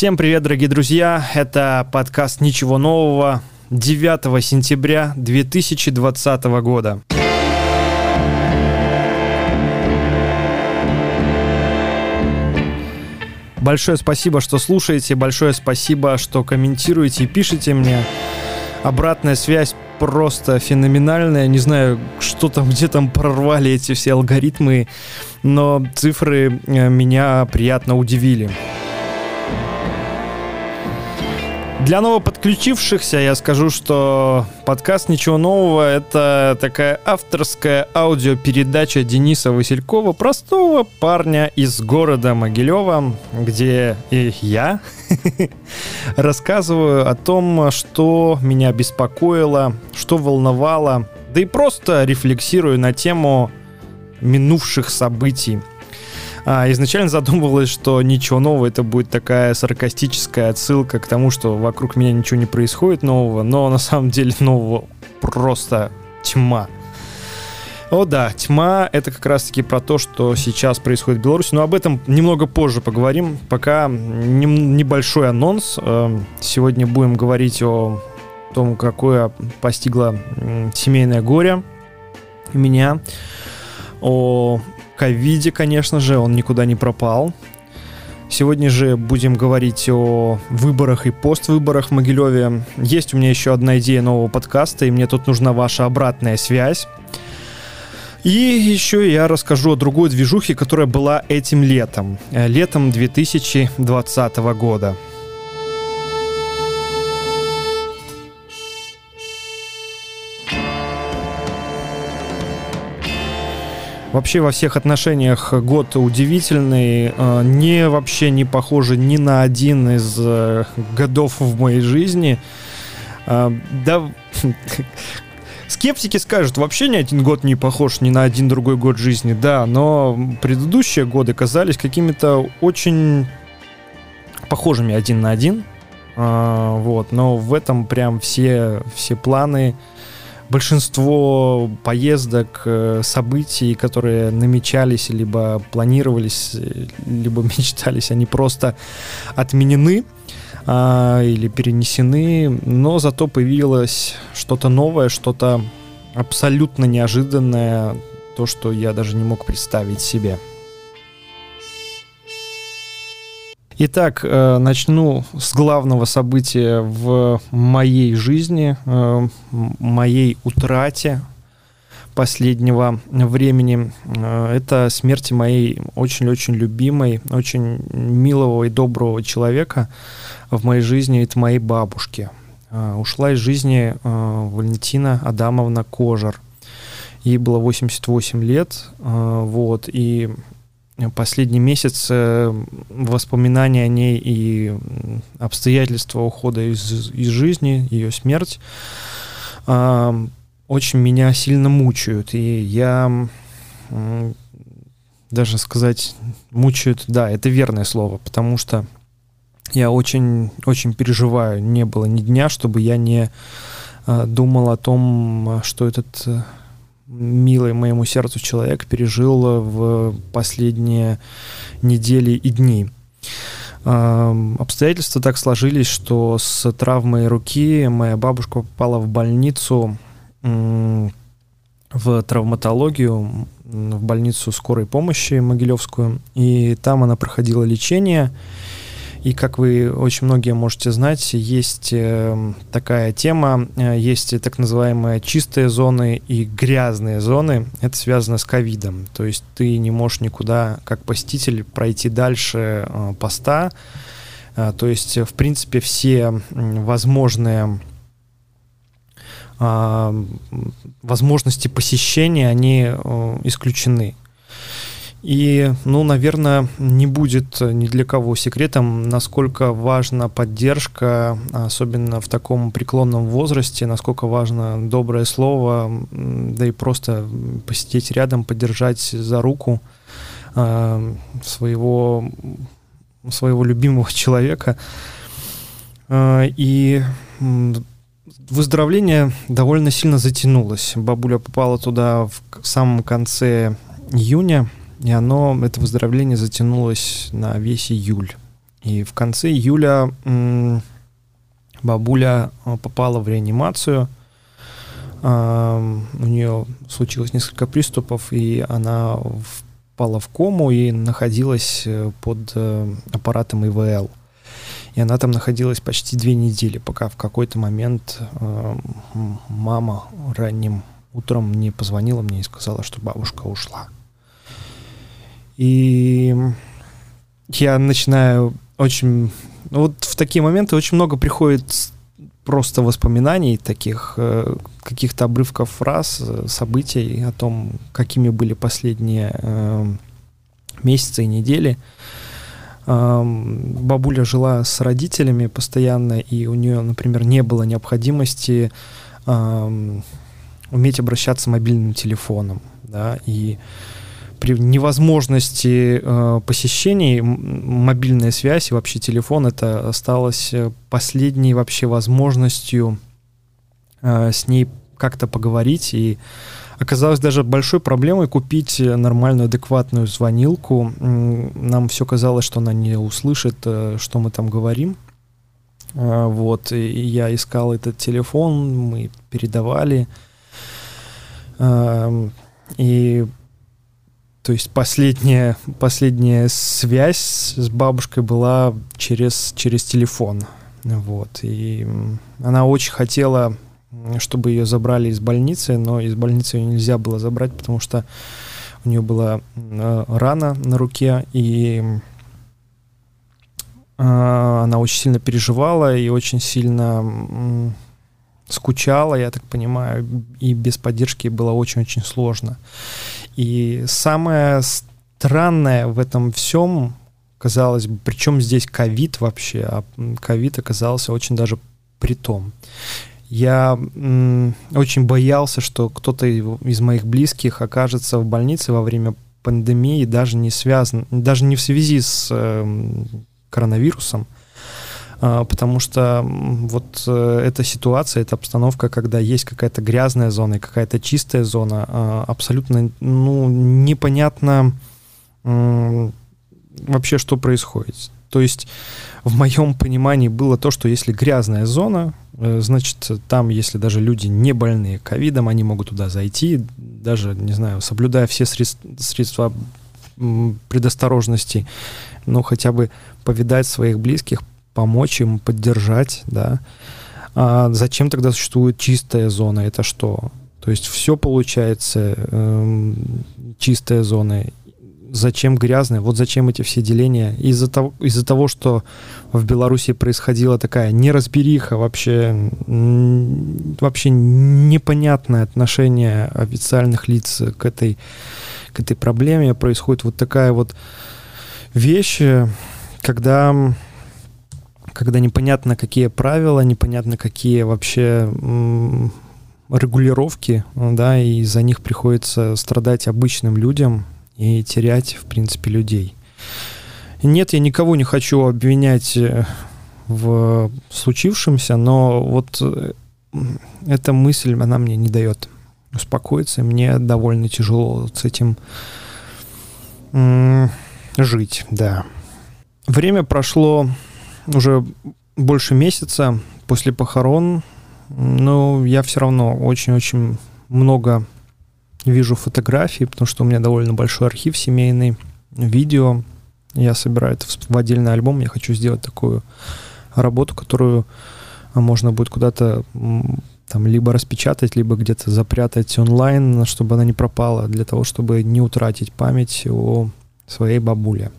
Всем привет, дорогие друзья! Это подкаст «Ничего нового» 9 сентября 2020 года. Большое спасибо, что слушаете, большое спасибо, что комментируете и пишете мне. Обратная связь просто феноменальная. Не знаю, что там, где там прорвали эти все алгоритмы, но цифры э, меня приятно удивили. Для новоподключившихся я скажу, что подкаст «Ничего нового» — это такая авторская аудиопередача Дениса Василькова, простого парня из города Могилева, где и я рассказываю о том, что меня беспокоило, что волновало, да и просто рефлексирую на тему минувших событий. А, изначально задумывалось, что ничего нового, это будет такая саркастическая отсылка к тому, что вокруг меня ничего не происходит нового, но на самом деле нового просто тьма. О да, тьма — это как раз-таки про то, что сейчас происходит в Беларуси, но об этом немного позже поговорим. Пока небольшой анонс. Эм, сегодня будем говорить о том, какое постигло семейное горе меня, о ковиде, конечно же, он никуда не пропал. Сегодня же будем говорить о выборах и поствыборах в Могилеве. Есть у меня еще одна идея нового подкаста, и мне тут нужна ваша обратная связь. И еще я расскажу о другой движухе, которая была этим летом, э, летом 2020 года. Вообще во всех отношениях год удивительный, э, не вообще не похожий ни на один из э, годов в моей жизни. Э, да, скептики скажут, вообще ни один год не похож ни на один другой год жизни, да, но предыдущие годы казались какими-то очень похожими один на один, вот, но в этом прям все, все планы, большинство поездок, э, событий, которые намечались, либо планировались, либо мечтались, они просто отменены а, или перенесены, но зато появилось что-то новое, что-то абсолютно неожиданное, то, что я даже не мог представить себе. Итак, э, начну с главного события в моей жизни, э, моей утрате последнего времени. Э, это смерть моей очень-очень любимой, очень милого и доброго человека в моей жизни, это моей бабушки. Ушла из жизни Валентина Адамовна Кожер. Ей было 88 лет, вот, и последний месяц э, воспоминания о ней и обстоятельства ухода из, из жизни, ее смерть, э, очень меня сильно мучают. И я даже сказать мучают, да, это верное слово, потому что я очень, очень переживаю. Не было ни дня, чтобы я не э, думал о том, что этот милый моему сердцу человек пережил в последние недели и дни. Обстоятельства так сложились, что с травмой руки моя бабушка попала в больницу в травматологию, в больницу скорой помощи Могилевскую, и там она проходила лечение, и как вы очень многие можете знать, есть э, такая тема, э, есть так называемые чистые зоны и грязные зоны. Это связано с ковидом. То есть ты не можешь никуда, как посетитель, пройти дальше э, поста. То есть, в принципе, все возможные а, возможности посещения, они исключены. И, ну, наверное, не будет ни для кого секретом, насколько важна поддержка, особенно в таком преклонном возрасте, насколько важно доброе слово, да и просто посидеть рядом, поддержать за руку э, своего, своего любимого человека. Э, и выздоровление довольно сильно затянулось. Бабуля попала туда в самом конце июня, и оно, это выздоровление затянулось на весь июль. И в конце июля бабуля э, попала в реанимацию. У нее случилось несколько приступов, и она впала в кому и находилась э, под э, аппаратом ИВЛ. И она там находилась почти две недели, пока в какой-то момент мама ранним утром мне позвонила мне и сказала, что бабушка ушла. И я начинаю очень... Вот в такие моменты очень много приходит просто воспоминаний, таких э, каких-то обрывков фраз, э, событий о том, какими были последние э, месяцы и недели. Бабуля жила с родителями постоянно, и у нее, например, не было необходимости уметь обращаться мобильным телефоном, да, и при невозможности э, посещений мобильная связь и вообще телефон это осталось э, последней вообще возможностью э, с ней как-то поговорить и оказалось даже большой проблемой купить нормальную адекватную звонилку. Нам все казалось, что она не услышит, э, что мы там говорим. Э, вот, и я искал этот телефон, мы передавали. Э, и то есть последняя, последняя связь с бабушкой была через, через телефон. Вот. И она очень хотела, чтобы ее забрали из больницы, но из больницы ее нельзя было забрать, потому что у нее была э, рана на руке, и э, она очень сильно переживала и очень сильно скучала, я так понимаю, и без поддержки было очень-очень сложно. И самое странное в этом всем, казалось бы, причем здесь ковид вообще, а ковид оказался очень даже притом. Я очень боялся, что кто-то из моих близких окажется в больнице во время пандемии, даже не связан, даже не в связи с э, коронавирусом, потому что вот э, эта ситуация, эта обстановка, когда есть какая-то грязная зона и какая-то чистая зона, а, абсолютно ну, непонятно вообще, что происходит. То есть в моем понимании было то, что если грязная зона, э, значит, там, если даже люди не больные ковидом, они могут туда зайти, даже, не знаю, соблюдая все средства, средства предосторожности, ну, хотя бы повидать своих близких, помочь им, поддержать, да. А зачем тогда существует чистая зона? Это что? То есть все получается э, чистая зона. Зачем грязная? Вот зачем эти все деления? Из-за того, из-за того, что в Беларуси происходила такая неразбериха, вообще, вообще непонятное отношение официальных лиц к этой, к этой проблеме, происходит вот такая вот вещь, когда когда непонятно, какие правила, непонятно, какие вообще регулировки, да, и за них приходится страдать обычным людям и терять, в принципе, людей. Нет, я никого не хочу обвинять э, в случившемся, но вот э, эта мысль, она мне не дает успокоиться, и мне довольно тяжело с этим жить, да. Время прошло уже больше месяца после похорон, но я все равно очень-очень много вижу фотографий, потому что у меня довольно большой архив семейный, видео. Я собираю это в отдельный альбом. Я хочу сделать такую работу, которую можно будет куда-то там либо распечатать, либо где-то запрятать онлайн, чтобы она не пропала, для того, чтобы не утратить память о своей бабуле.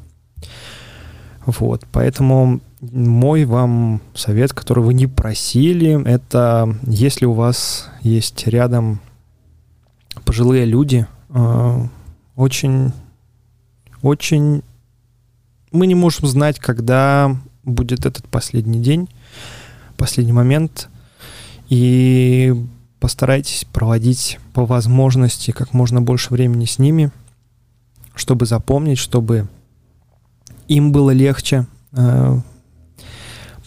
Вот, поэтому мой вам совет, который вы не просили, это если у вас есть рядом пожилые люди, э, очень, очень мы не можем знать, когда будет этот последний день, последний момент, и постарайтесь проводить по возможности как можно больше времени с ними, чтобы запомнить, чтобы им было легче, э,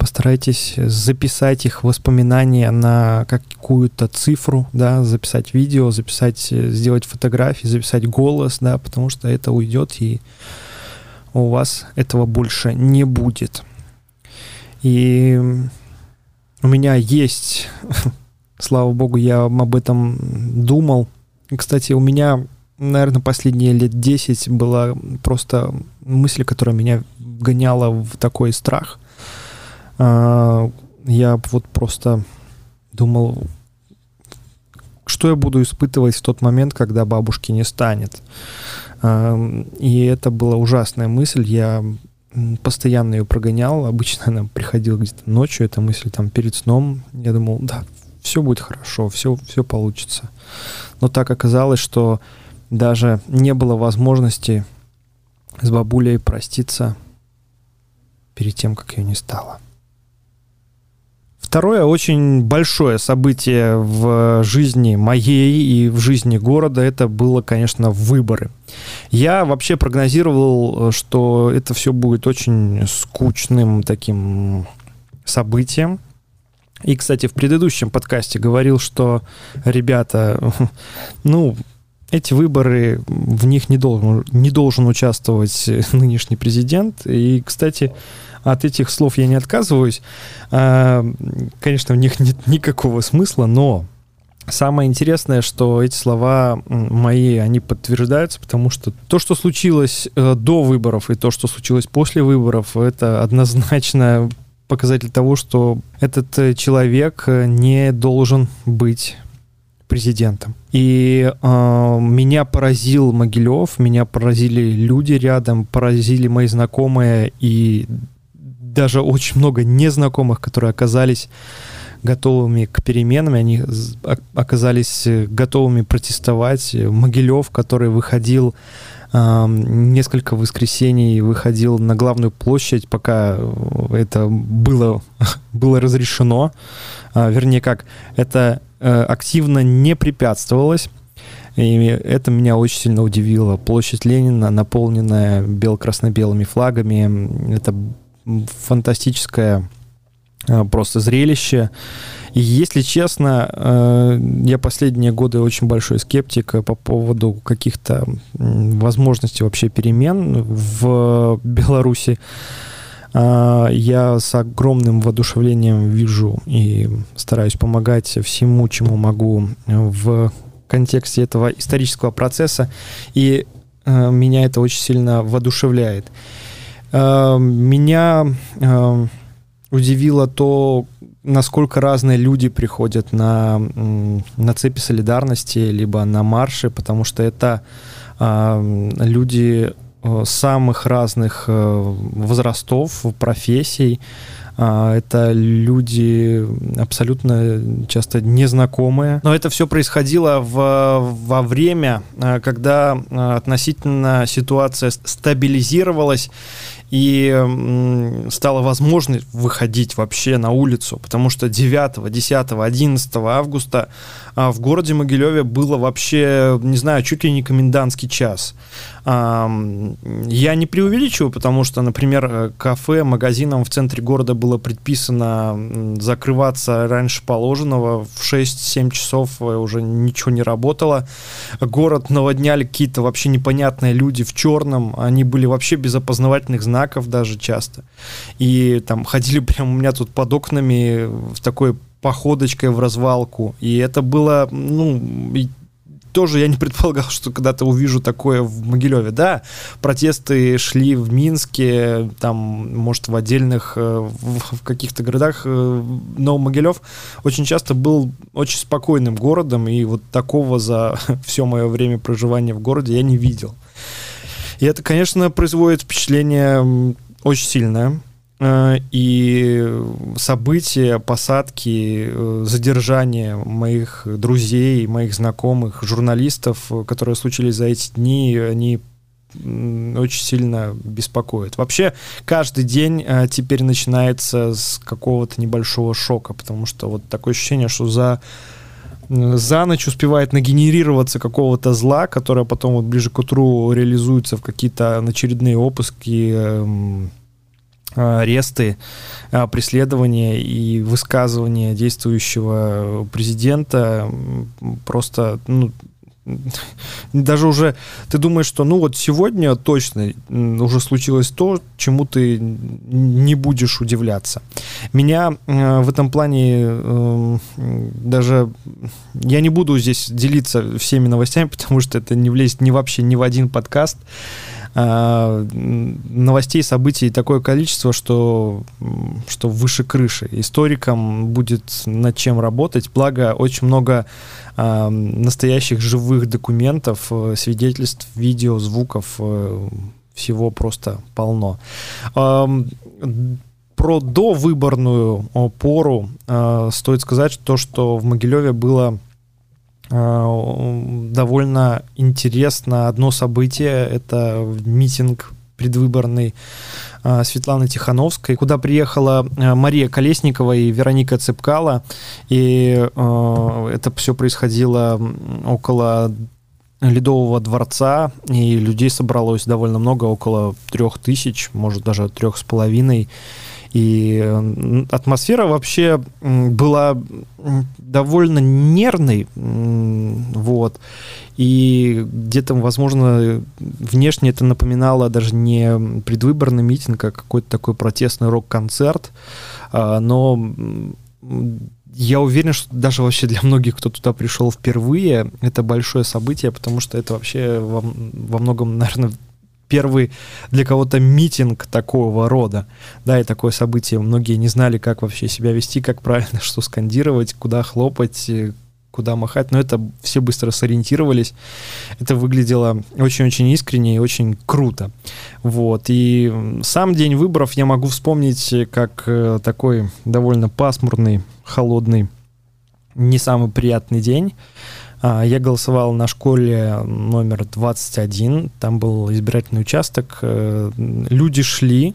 постарайтесь записать их воспоминания на какую-то цифру, да, записать видео, записать, сделать фотографии, записать голос, да, потому что это уйдет и у вас этого больше не будет. И у меня есть, слава богу, я об этом думал. Кстати, у меня, наверное, последние лет 10 была просто мысль, которая меня гоняла в такой страх. А, я вот просто думал, что я буду испытывать в тот момент, когда бабушки не станет. И это была ужасная мысль. Я постоянно ее прогонял. Обычно она приходила где-то ночью, эта мысль там перед сном. Я думал, да, все будет хорошо, все, все получится. Но так оказалось, что даже не было возможности с бабулей проститься перед тем, как ее не стало. Второе очень большое событие в жизни моей и в жизни города это было, конечно, выборы. Я вообще прогнозировал, что это все будет очень скучным таким событием. И, кстати, в предыдущем подкасте говорил, что, ребята, ну, эти выборы, в них не должен, не должен участвовать нынешний президент. И, кстати, от этих слов я не отказываюсь. А, конечно, в них нет никакого смысла, но Самое интересное, что эти слова мои, они подтверждаются, потому что то, что случилось э, до выборов и то, что случилось после выборов, это однозначно показатель того, что этот э, человек э, не должен быть президентом. И э, меня поразил Могилев, меня поразили люди рядом, поразили мои знакомые и даже очень много незнакомых, которые оказались готовыми к переменам, они оказались э, готовыми протестовать. Могилев, который выходил э, несколько воскресений, выходил на главную площадь, пока это было, было разрешено, э, вернее как, это э, активно не препятствовалось. И это меня очень сильно удивило. Площадь Ленина, наполненная бело-красно-белыми флагами, это фантастическое э, просто зрелище. И если честно, э, я последние годы очень большой скептик по поводу каких-то возможностей вообще перемен в Беларуси. Э, я с огромным воодушевлением вижу и стараюсь помогать всему, чему могу в контексте этого исторического процесса. И меня это очень сильно воодушевляет. Э, меня э, удивило то, насколько разные люди приходят на, на цепи солидарности, либо на марши, потому что это э, люди самых разных возрастов, профессий. Это люди абсолютно часто незнакомые. Но это все происходило в, во время, когда относительно ситуация стабилизировалась, и стало возможно выходить вообще на улицу, потому что 9, 10, 11 августа а, в городе Могилеве было вообще, не знаю, чуть ли не комендантский час. Я не преувеличиваю, потому что, например, э, кафе, магазинам в центре города было предписано закрываться раньше положенного, в 6-7 часов э, уже ничего не работало. Город наводняли какие-то вообще непонятные люди в черном, они были вообще без опознавательных знаков даже часто. И там ходили прямо у меня тут под окнами в такой походочкой в развалку. И это было, ну, тоже я не предполагал, что когда-то увижу такое в Могилеве. Да, протесты шли в Минске, там, может, в отдельных, э, в, каких-то городах, э, но Могилев очень часто был очень спокойным городом, и вот такого за все мое время проживания в городе я не видел. И это, конечно, производит впечатление очень сильное. Э, и события, посадки, э, задержания моих друзей, моих знакомых, журналистов, которые случились за эти дни, они очень сильно беспокоит. Вообще, каждый день а, теперь начинается с какого-то небольшого шока, потому что вот такое ощущение, что за за ночь успевает нагенерироваться какого-то зла, которое потом вот ближе к утру реализуется в какие-то очередные опуски, э, аресты, а, преследования и высказывания действующего президента. Просто ну, даже уже ты думаешь, что ну вот сегодня точно уже случилось то, чему ты не будешь удивляться. Меня э, в этом плане э, даже я не буду здесь делиться всеми новостями, потому что это не влезет ни вообще ни в один подкаст. А, новостей, событий такое количество, что, что выше крыши. Историкам будет над чем работать. Благо, очень много а, настоящих живых документов, э, свидетельств, видео, звуков, э, всего просто полно. Про довыборную пору э, стоит сказать то, что в Могилеве было Э, довольно интересно одно событие. Это митинг предвыборный э, Светланы Тихановской, куда приехала э, Мария Колесникова и Вероника Цепкала. И это все происходило около Ледового дворца, и людей собралось довольно много, около трех тысяч, может даже трех с половиной. И атмосфера вообще была довольно нервной, вот. И где-то, возможно, внешне это напоминало даже не предвыборный митинг, а какой-то такой протестный рок-концерт. А, но я уверен, что даже вообще для многих, кто туда пришел впервые, это большое событие, потому что это вообще во, во многом, наверное, первый для кого-то митинг такого рода, да, и такое событие. Многие не знали, как вообще себя вести, как правильно, что скандировать, куда хлопать, э, куда махать, но это все быстро сориентировались. Это выглядело очень-очень искренне и очень круто. Вот. И сам день выборов я могу вспомнить как э, такой довольно пасмурный, холодный, не самый приятный день. А, я голосовал на школе номер 21, там был избирательный участок. Э, люди шли,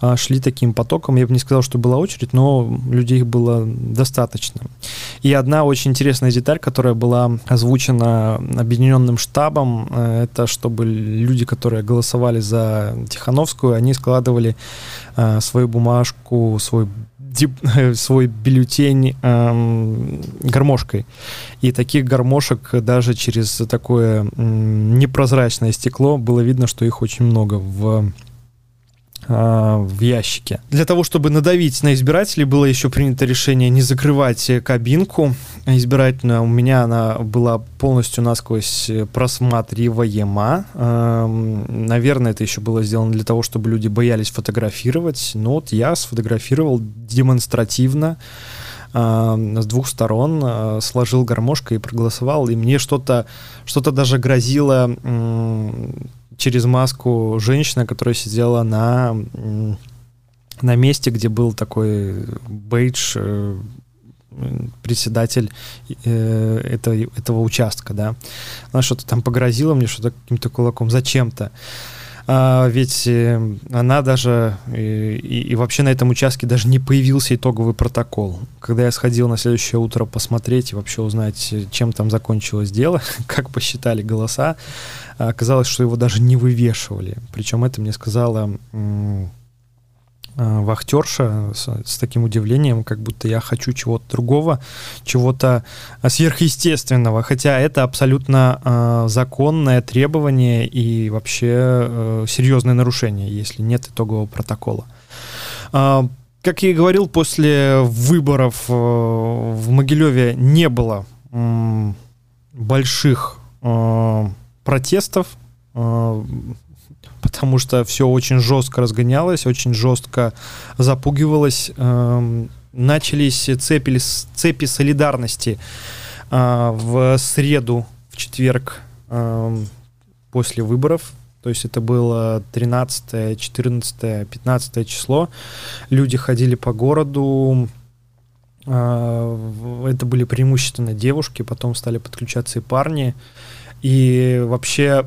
а, шли таким потоком. Я бы не сказал, что была очередь, но людей было достаточно. И одна очень интересная деталь, которая была озвучена объединенным штабом, э, это чтобы люди, которые голосовали за Тихановскую, они складывали э, свою бумажку, свой свой бюллетень эм, гармошкой. И таких гармошек даже через такое м, непрозрачное стекло было видно, что их очень много в в ящике. Для того, чтобы надавить на избирателей, было еще принято решение не закрывать кабинку избирательную. У меня она была полностью насквозь просматриваема. Наверное, это еще было сделано для того, чтобы люди боялись фотографировать. Но вот я сфотографировал демонстративно с двух сторон, а, сложил гармошкой и проголосовал, и мне что-то что даже грозило через маску женщина, которая сидела на, на месте, где был такой бейдж, э, председатель э, этого, этого участка, да. Она что-то там погрозила мне, что-то каким-то кулаком, зачем-то. А, ведь э, она даже и, и, и вообще на этом участке даже не появился итоговый протокол. Когда я сходил на следующее утро посмотреть и вообще узнать, чем там закончилось дело, как посчитали голоса, оказалось, что его даже не вывешивали. Причем это мне сказала Э, вахтерша с, с таким удивлением, как будто я хочу чего-то другого, чего-то э, сверхъестественного, хотя это абсолютно э, законное требование и вообще э, серьезное нарушение, если нет итогового протокола. Э, как я и говорил, после выборов э, в Могилеве не было э, больших э, протестов. Э, потому что все очень жестко разгонялось, очень жестко запугивалось. Эм, начались цепи, цепи солидарности э, в среду, в четверг эм, после выборов. То есть это было 13, 14, 15 число. Люди ходили по городу, э, это были преимущественно девушки, потом стали подключаться и парни. И вообще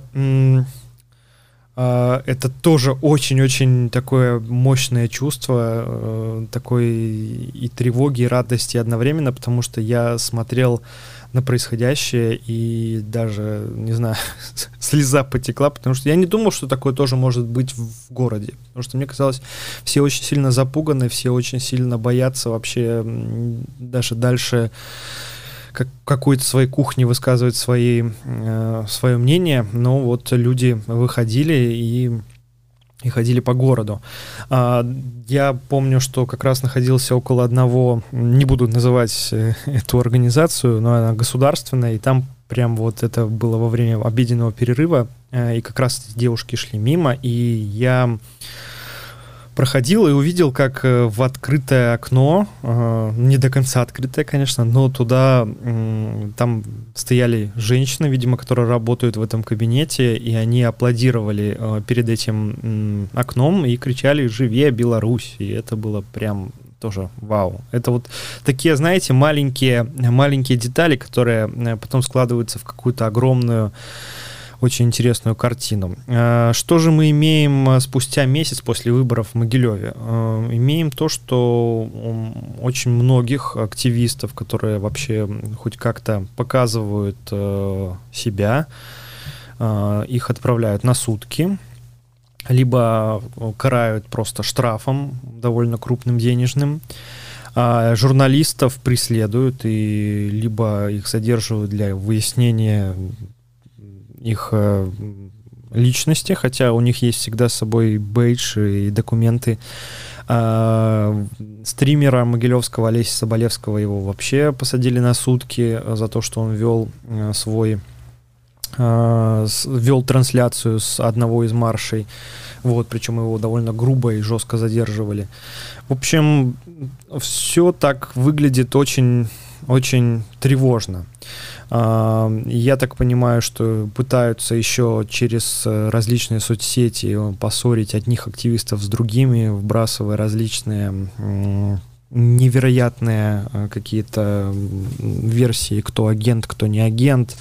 это тоже очень-очень такое мощное чувство, э, такой и тревоги, и радости одновременно, потому что я смотрел на происходящее и даже, не знаю, слеза потекла, потому что я не думал, что такое тоже может быть в городе. Потому что мне казалось, все очень сильно запуганы, все очень сильно боятся вообще даже дальше как, какой-то своей кухне высказывать свои, э, свое мнение, но вот люди выходили и и ходили по городу. А, я помню, что как раз находился около одного, не буду называть э, эту организацию, но она государственная, и там прям вот это было во время обеденного перерыва, э, и как раз девушки шли мимо, и я проходил и увидел, как э, в открытое окно, э, не до конца открытое, конечно, но туда там стояли женщины, видимо, которые работают в этом кабинете, и они аплодировали э, перед этим окном и кричали «Живее Беларусь!» И это было прям тоже вау. Это вот такие, знаете, маленькие, маленькие детали, которые потом складываются в какую-то огромную очень интересную картину. Э, что же мы имеем э, спустя месяц после выборов в Могилеве? Э, имеем то, что очень многих активистов, которые вообще хоть как-то показывают себя, их отправляют на сутки, либо карают просто штрафом довольно крупным денежным, а журналистов преследуют и либо их задерживают для выяснения их э, личности, хотя у них есть всегда с собой бейдж и документы. А, стримера Могилевского Олеся Соболевского его вообще посадили на сутки за то, что он вел э, свой э, вел трансляцию с одного из маршей, вот, причем его довольно грубо и жестко задерживали. В общем, все так выглядит очень, очень тревожно. Я так понимаю, что пытаются еще через э, различные соцсети поссорить одних активистов с другими, вбрасывая различные невероятные э, какие-то версии, кто агент, кто не агент.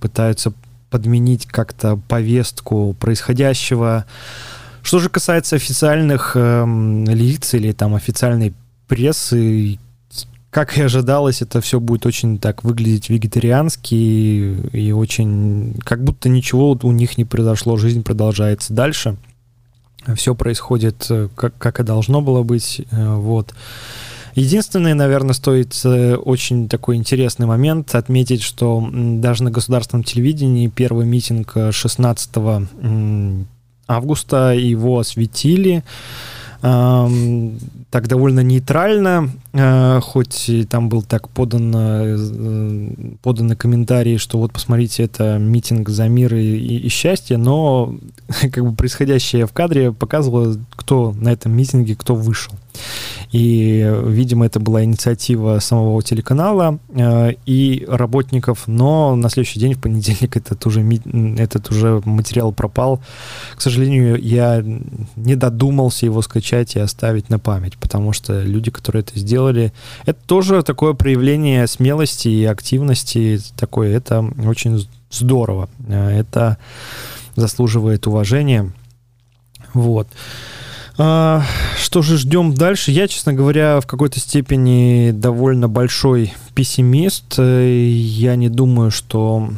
Пытаются подменить как-то повестку происходящего. Что же касается официальных э, лиц или там официальной прессы, как и ожидалось, это все будет очень так выглядеть вегетариански и, и очень... Как будто ничего у них не произошло, жизнь продолжается дальше. Все происходит э, как, как и должно было быть. Э, вот. Единственное, наверное, стоит э, очень такой интересный момент отметить, что даже на государственном телевидении первый митинг 16 августа его осветили так довольно нейтрально, э, хоть и там был так подан, э, поданы комментарии, что вот посмотрите, это митинг за мир и, и, и счастье, но как бы происходящее в кадре показывало, кто на этом митинге, кто вышел. И, видимо, это была инициатива самого телеканала э, и работников, но на следующий день, в понедельник, этот уже, этот уже материал пропал. К сожалению, я не додумался его скачать и оставить на память, потому что люди, которые это сделали, это тоже такое проявление смелости и активности, такое, это очень здорово. Э, это заслуживает уважения. Вот. А, что же ждем дальше? Я, честно говоря, в какой-то степени довольно большой пессимист. Я не думаю, что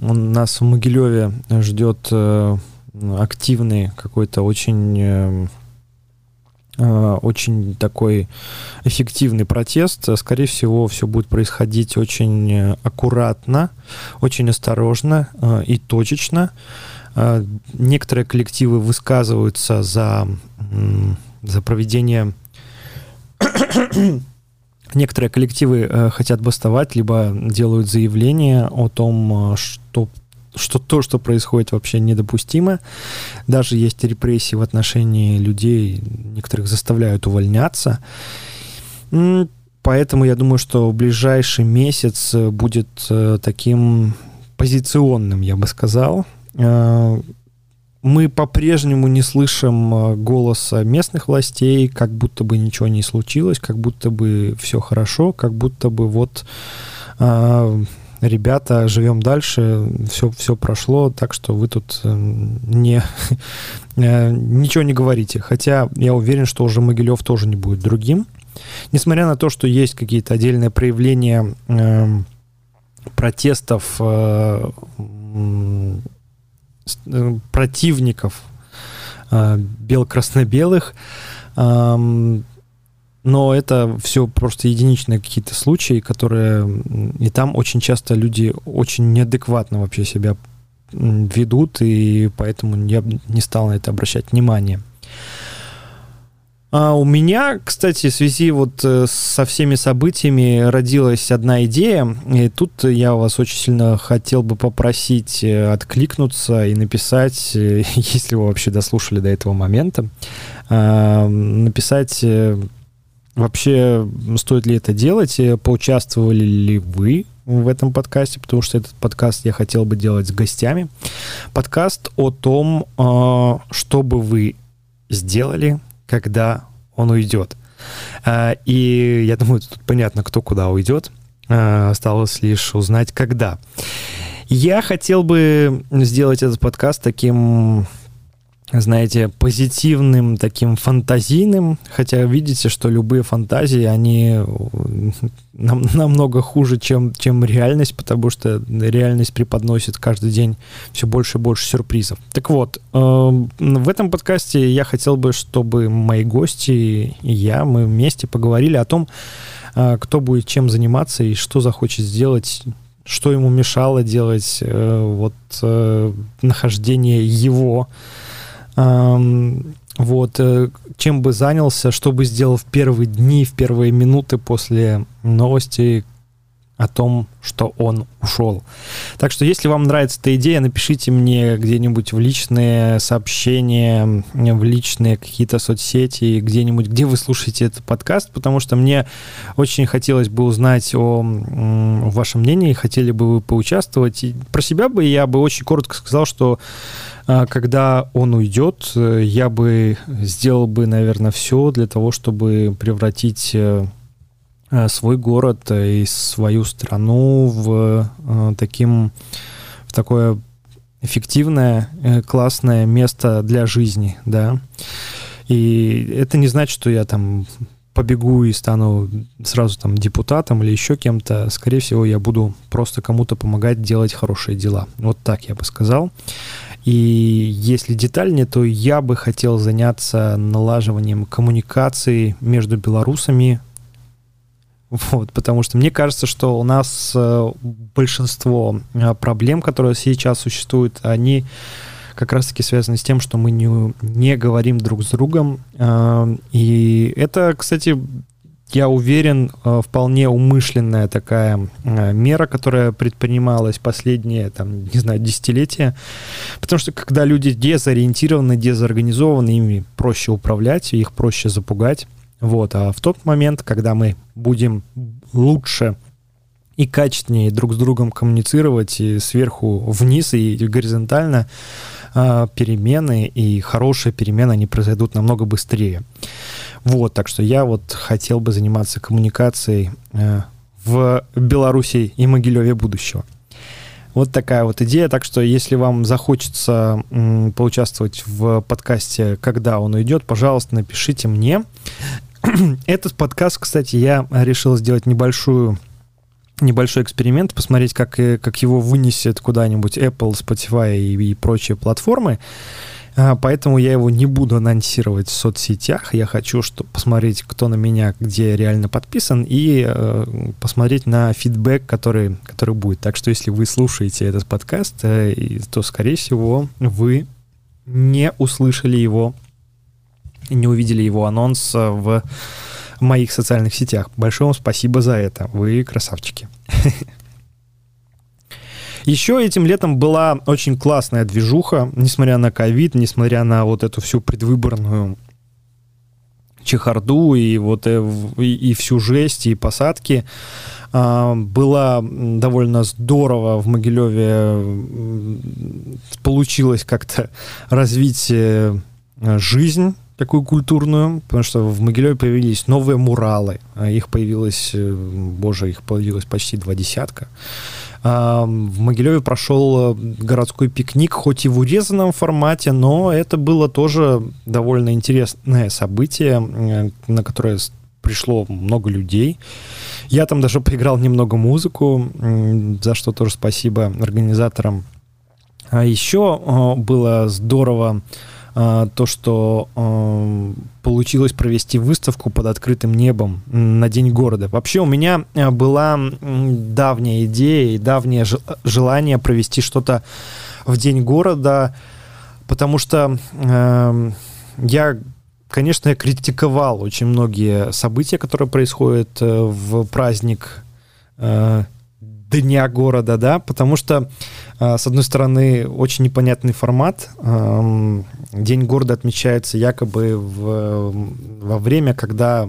нас в Могилеве ждет э, активный какой-то очень э, э, очень такой эффективный протест. Скорее всего, все будет происходить очень аккуратно, очень осторожно и точечно. Некоторые коллективы высказываются за, за проведение... Некоторые коллективы э, хотят бастовать, либо делают заявление о том, э, что что то, что происходит, вообще недопустимо. Даже есть репрессии в отношении людей, некоторых заставляют увольняться. Поэтому я думаю, что ближайший месяц будет э, таким позиционным, я бы сказал. Э, мы по-прежнему не слышим э, голоса местных властей, как будто бы ничего не случилось, как будто бы все хорошо, как будто бы вот э, ребята, живем дальше, все, все прошло, так что вы тут не, ничего не говорите. Хотя я уверен, что уже Могилев тоже не будет другим. Несмотря на то, что есть какие-то отдельные проявления протестов Э, противников э, бел-красно-белых. но это все просто единичные какие-то случаи, которые и там очень часто люди очень неадекватно вообще себя ведут, и поэтому я не стал на это обращать внимание. А у меня, кстати, в связи вот э, со всеми событиями родилась одна идея, и тут я вас очень сильно хотел бы попросить э, откликнуться и написать, э, если вы вообще дослушали до этого момента, а, написать вообще стоит ли это делать, поучаствовали ли вы в этом подкасте, потому что этот подкаст я хотел бы делать с гостями. Подкаст о том, а, что бы вы сделали, когда он уйдет. А, и я думаю, тут понятно, кто куда уйдет. А, осталось лишь узнать, когда. Я хотел бы сделать этот подкаст таким знаете, позитивным, таким фантазийным, хотя видите, что любые фантазии, они э, нам, намного хуже, чем, чем реальность, потому что реальность преподносит каждый день все больше и больше сюрпризов. Так вот, э, в этом подкасте я хотел бы, чтобы мои гости и я, мы вместе поговорили о том, э, кто будет чем заниматься и что захочет сделать что ему мешало делать э, вот э, нахождение его вот, э, чем бы занялся, что бы сделал в первые дни, в первые минуты после новости о том, что он ушел. Так что, если вам нравится эта идея, напишите мне где-нибудь в личные сообщения, в личные какие-то соцсети, где-нибудь, где вы слушаете этот подкаст, потому что мне очень хотелось бы узнать о, вашем мнении, хотели бы вы поучаствовать. И про себя бы я бы очень коротко сказал, что когда он уйдет, э, я бы сделал бы, наверное, все для того, чтобы превратить э, э, свой город и свою страну в таким в такое эффективное, классное место для жизни, да. И это не значит, что я там побегу и стану сразу там депутатом или еще кем-то, скорее всего, я буду просто кому-то помогать делать хорошие дела. Вот так я бы сказал. И если детальнее, то я бы хотел заняться налаживанием коммуникации между белорусами, вот, потому что мне кажется, что у нас э, большинство э, проблем, которые сейчас существуют, они как раз-таки связаны с тем, что мы не, не говорим друг с другом. Э, и это, кстати, я уверен, э, вполне умышленная такая э, мера, которая предпринималась последние, там, не знаю, десятилетия. Потому что когда люди дезориентированы, дезорганизованы, ими проще управлять, их проще запугать. Вот. А в тот момент, когда мы будем лучше и качественнее друг с другом коммуницировать и сверху вниз и горизонтально, э, перемены и хорошие перемены, они произойдут намного быстрее. Вот, так что я вот хотел бы заниматься коммуникацией э, в Беларуси и Могилеве будущего. Вот такая вот идея. Так что, если вам захочется м, поучаствовать в подкасте, когда он уйдет, пожалуйста, напишите мне. Этот подкаст, кстати, я решил сделать небольшую небольшой эксперимент, посмотреть, как, э, как его вынесет куда-нибудь Apple, Spotify и, и прочие платформы. А, поэтому я его не буду анонсировать в соцсетях. Я хочу чтобы посмотреть, кто на меня где реально подписан, и э, посмотреть на фидбэк, который, который будет. Так что если вы слушаете этот подкаст, э, то, скорее всего, вы не услышали его, не увидели его анонс в моих социальных сетях. Большое вам спасибо за это. Вы красавчики. Еще этим летом была очень классная движуха, несмотря на ковид, несмотря на вот эту всю предвыборную чехарду и вот э, и, и всю жесть и посадки а, было довольно здорово в Могилеве получилось как-то развить э, жизнь такую культурную, потому что в Могилеве появились новые муралы, а их появилось, э, боже, их появилось почти два десятка. В Могилеве прошел э, городской пикник, хоть и в урезанном формате, но это было тоже довольно интересное событие, на которое пришло много людей. Я там даже поиграл немного музыку, за что тоже спасибо организаторам. А еще было здорово а, то, что а, получилось провести выставку под открытым небом на День города. Вообще у меня а, была давняя идея и давнее желание провести что-то в День города, потому что э, я конечно, я критиковал очень многие события, которые происходят э, в праздник э, Дня города, да, потому что, э, с одной стороны, очень непонятный формат. День города отмечается якобы в, во время, когда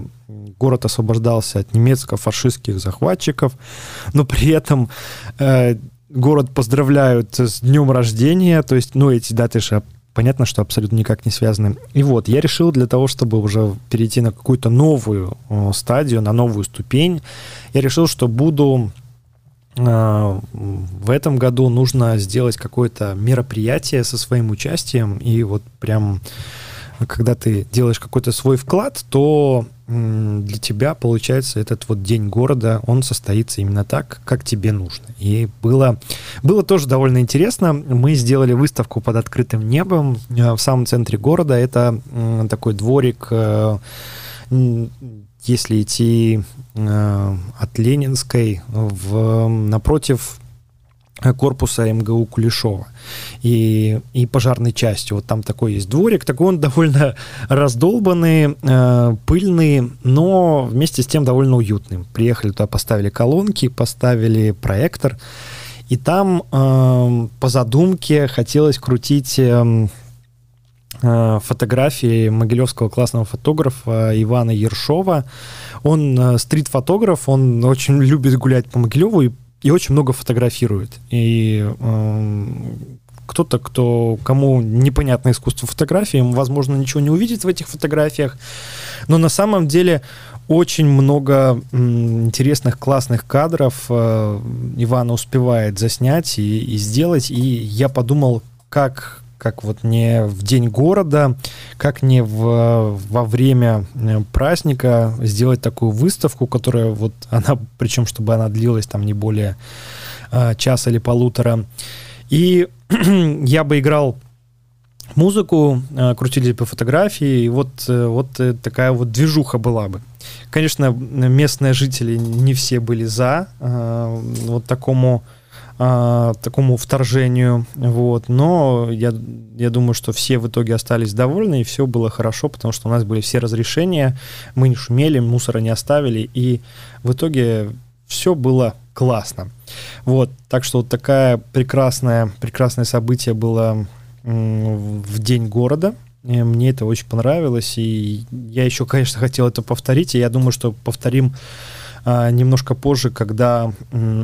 город освобождался от немецко-фашистских захватчиков, но при этом э, город поздравляют с днем рождения, то есть, ну, эти даты же понятно, что абсолютно никак не связаны. И вот, я решил для того, чтобы уже перейти на какую-то новую э, стадию, на новую ступень, я решил, что буду в этом году нужно сделать какое-то мероприятие со своим участием, и вот прям когда ты делаешь какой-то свой вклад, то для тебя, получается, этот вот день города, он состоится именно так, как тебе нужно. И было, было тоже довольно интересно. Мы сделали выставку под открытым небом э, в самом центре города. Это такой дворик, э, если идти э, от Ленинской в, напротив корпуса МГУ Кулешова и, и пожарной части. Вот там такой есть дворик, такой он довольно раздолбанный, э, пыльный, но вместе с тем довольно уютный. Приехали туда, поставили колонки, поставили проектор, и там э, по задумке хотелось крутить э, э, фотографии могилевского классного фотографа Ивана Ершова. Он э, стрит-фотограф, он очень любит гулять по Могилеву и и очень много фотографирует. И э, кто-то, кто, кому непонятно искусство фотографии, возможно, ничего не увидит в этих фотографиях, но на самом деле очень много интересных, классных кадров э, Ивана успевает заснять и, и сделать, и я подумал, как как вот не в день города, как не в, во время э, праздника сделать такую выставку, которая вот она, причем чтобы она длилась там не более э, часа или полутора. И я бы играл музыку, э, крутили по фотографии, и вот, вот такая вот движуха была бы. Конечно, местные жители не все были за вот такому а, такому вторжению, вот, но я, я думаю, что все в итоге остались довольны, и все было хорошо, потому что у нас были все разрешения, мы не шумели, мусора не оставили, и в итоге все было классно. Вот, так что вот такая прекрасное, прекрасное событие было в День города, мне это очень понравилось, и я еще, конечно, хотел это повторить, и я думаю, что повторим немножко позже, когда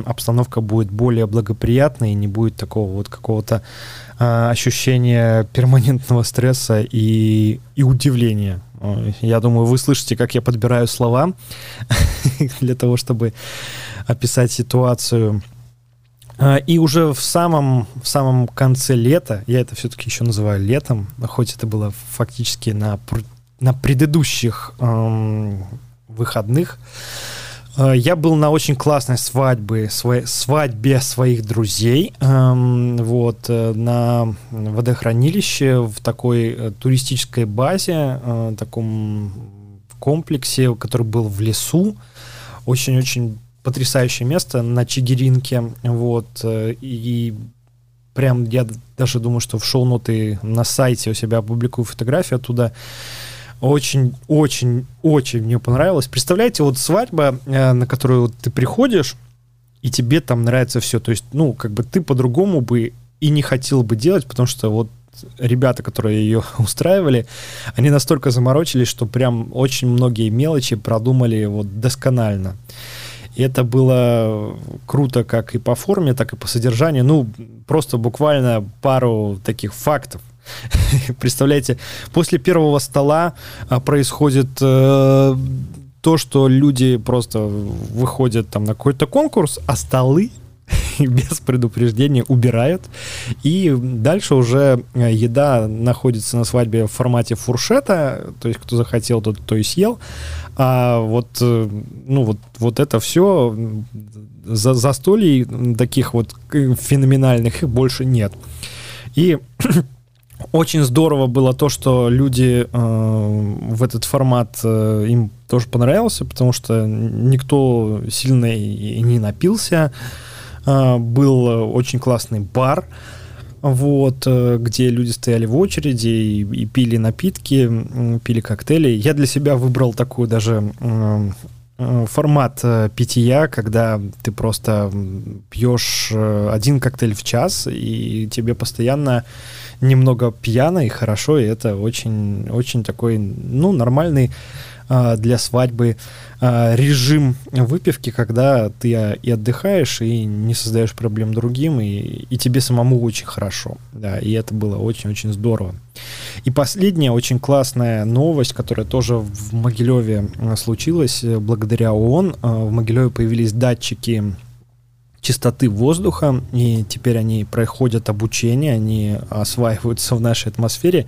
обстановка будет более благоприятной и не будет такого вот какого-то а, ощущения перманентного стресса и, и удивления. Я думаю, вы слышите, как я подбираю слова для того, чтобы описать ситуацию. А, и уже в самом, в самом конце лета, я это все-таки еще называю летом, хоть это было фактически на, на предыдущих эм, выходных, я был на очень классной свадьбе, свадьбе своих друзей, эм, вот, э, на водохранилище в такой э, туристической базе, таком комплексе, который был в лесу. Очень-очень потрясающее место на Чигиринке, вот, и прям я даже думаю, что в шоу-ноты на сайте у себя опубликую фотографию оттуда. Очень, очень, очень мне понравилось. Представляете, вот свадьба, э, на которую ты приходишь, и тебе там нравится все. То есть, ну, как бы ты по-другому бы и не хотел бы делать, потому что вот ребята, которые ее устраивали, они настолько заморочились, что прям очень многие мелочи продумали вот досконально. И это было круто как и по форме, так и по содержанию. Ну, просто буквально пару таких фактов. Представляете, после первого стола а, происходит э, то, что люди просто выходят там на какой-то конкурс, а столы без предупреждения убирают. И дальше уже э, еда находится на свадьбе в формате фуршета, то есть кто захотел, тот то и съел. А вот, э, ну вот, вот это все за застолий таких вот феноменальных больше нет. И Очень здорово было то, что люди э, в этот формат э, им тоже понравился, потому что никто сильно и не напился. Э, был очень классный бар, вот, э, где люди стояли в очереди и, и пили напитки, пили коктейли. Я для себя выбрал такую даже э, э, формат питья, когда ты просто пьешь один коктейль в час, и тебе постоянно немного пьяно и хорошо, и это очень, очень такой, ну, нормальный для свадьбы а, режим выпивки, когда ты и отдыхаешь, и не создаешь проблем другим, и, и тебе самому очень хорошо. Да, и это было очень-очень здорово. И последняя очень классная новость, которая тоже в Могилеве а, случилась, благодаря ООН. В Могилеве появились датчики чистоты воздуха, и теперь они проходят обучение, они осваиваются в нашей атмосфере.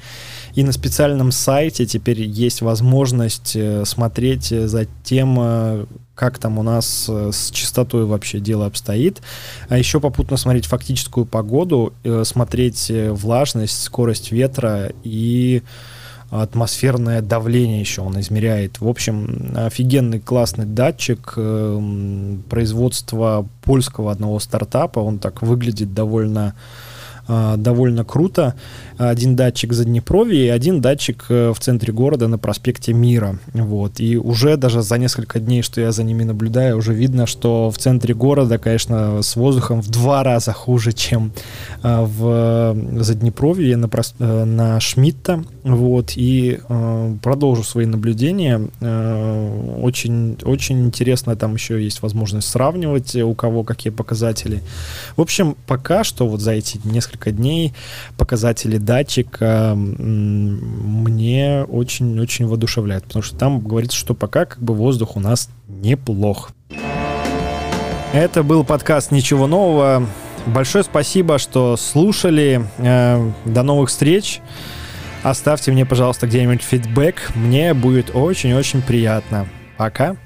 И на специальном сайте теперь есть возможность э, смотреть за тем, э, как там у нас э, с чистотой вообще дело обстоит. А еще попутно смотреть фактическую погоду, смотреть влажность, скорость ветра и атмосферное давление еще он измеряет. В общем, офигенный классный датчик э, производства польского одного стартапа. Он так выглядит довольно э, довольно круто один датчик за Днепровье и один датчик э, в центре города на проспекте Мира. Вот. И уже даже за несколько дней, что я за ними наблюдаю, уже видно, что в центре города, конечно, с воздухом в два раза хуже, чем э, в Заднепровье на, э, на Шмидта. Вот. И э, продолжу свои наблюдения. Э, очень, очень интересно, там еще есть возможность сравнивать, у кого какие показатели. В общем, пока что вот за эти несколько дней показатели датчика мне очень-очень воодушевляет, потому что там говорится, что пока как бы воздух у нас неплох. Это был подкаст «Ничего нового». Большое спасибо, что слушали. Э, до новых встреч. Оставьте мне, пожалуйста, где-нибудь фидбэк. Мне будет очень-очень приятно. Пока.